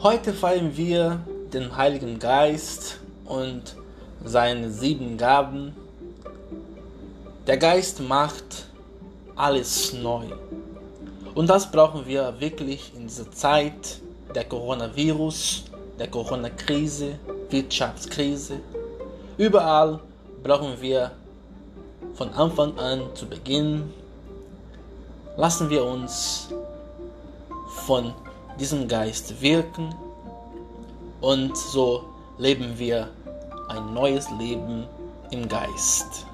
Heute feiern wir den Heiligen Geist und seine sieben Gaben. Der Geist macht alles neu. Und das brauchen wir wirklich in dieser Zeit der Coronavirus, der Corona-Krise, Wirtschaftskrise. Überall brauchen wir von Anfang an zu Beginn, lassen wir uns von diesem Geist wirken und so leben wir ein neues Leben im Geist.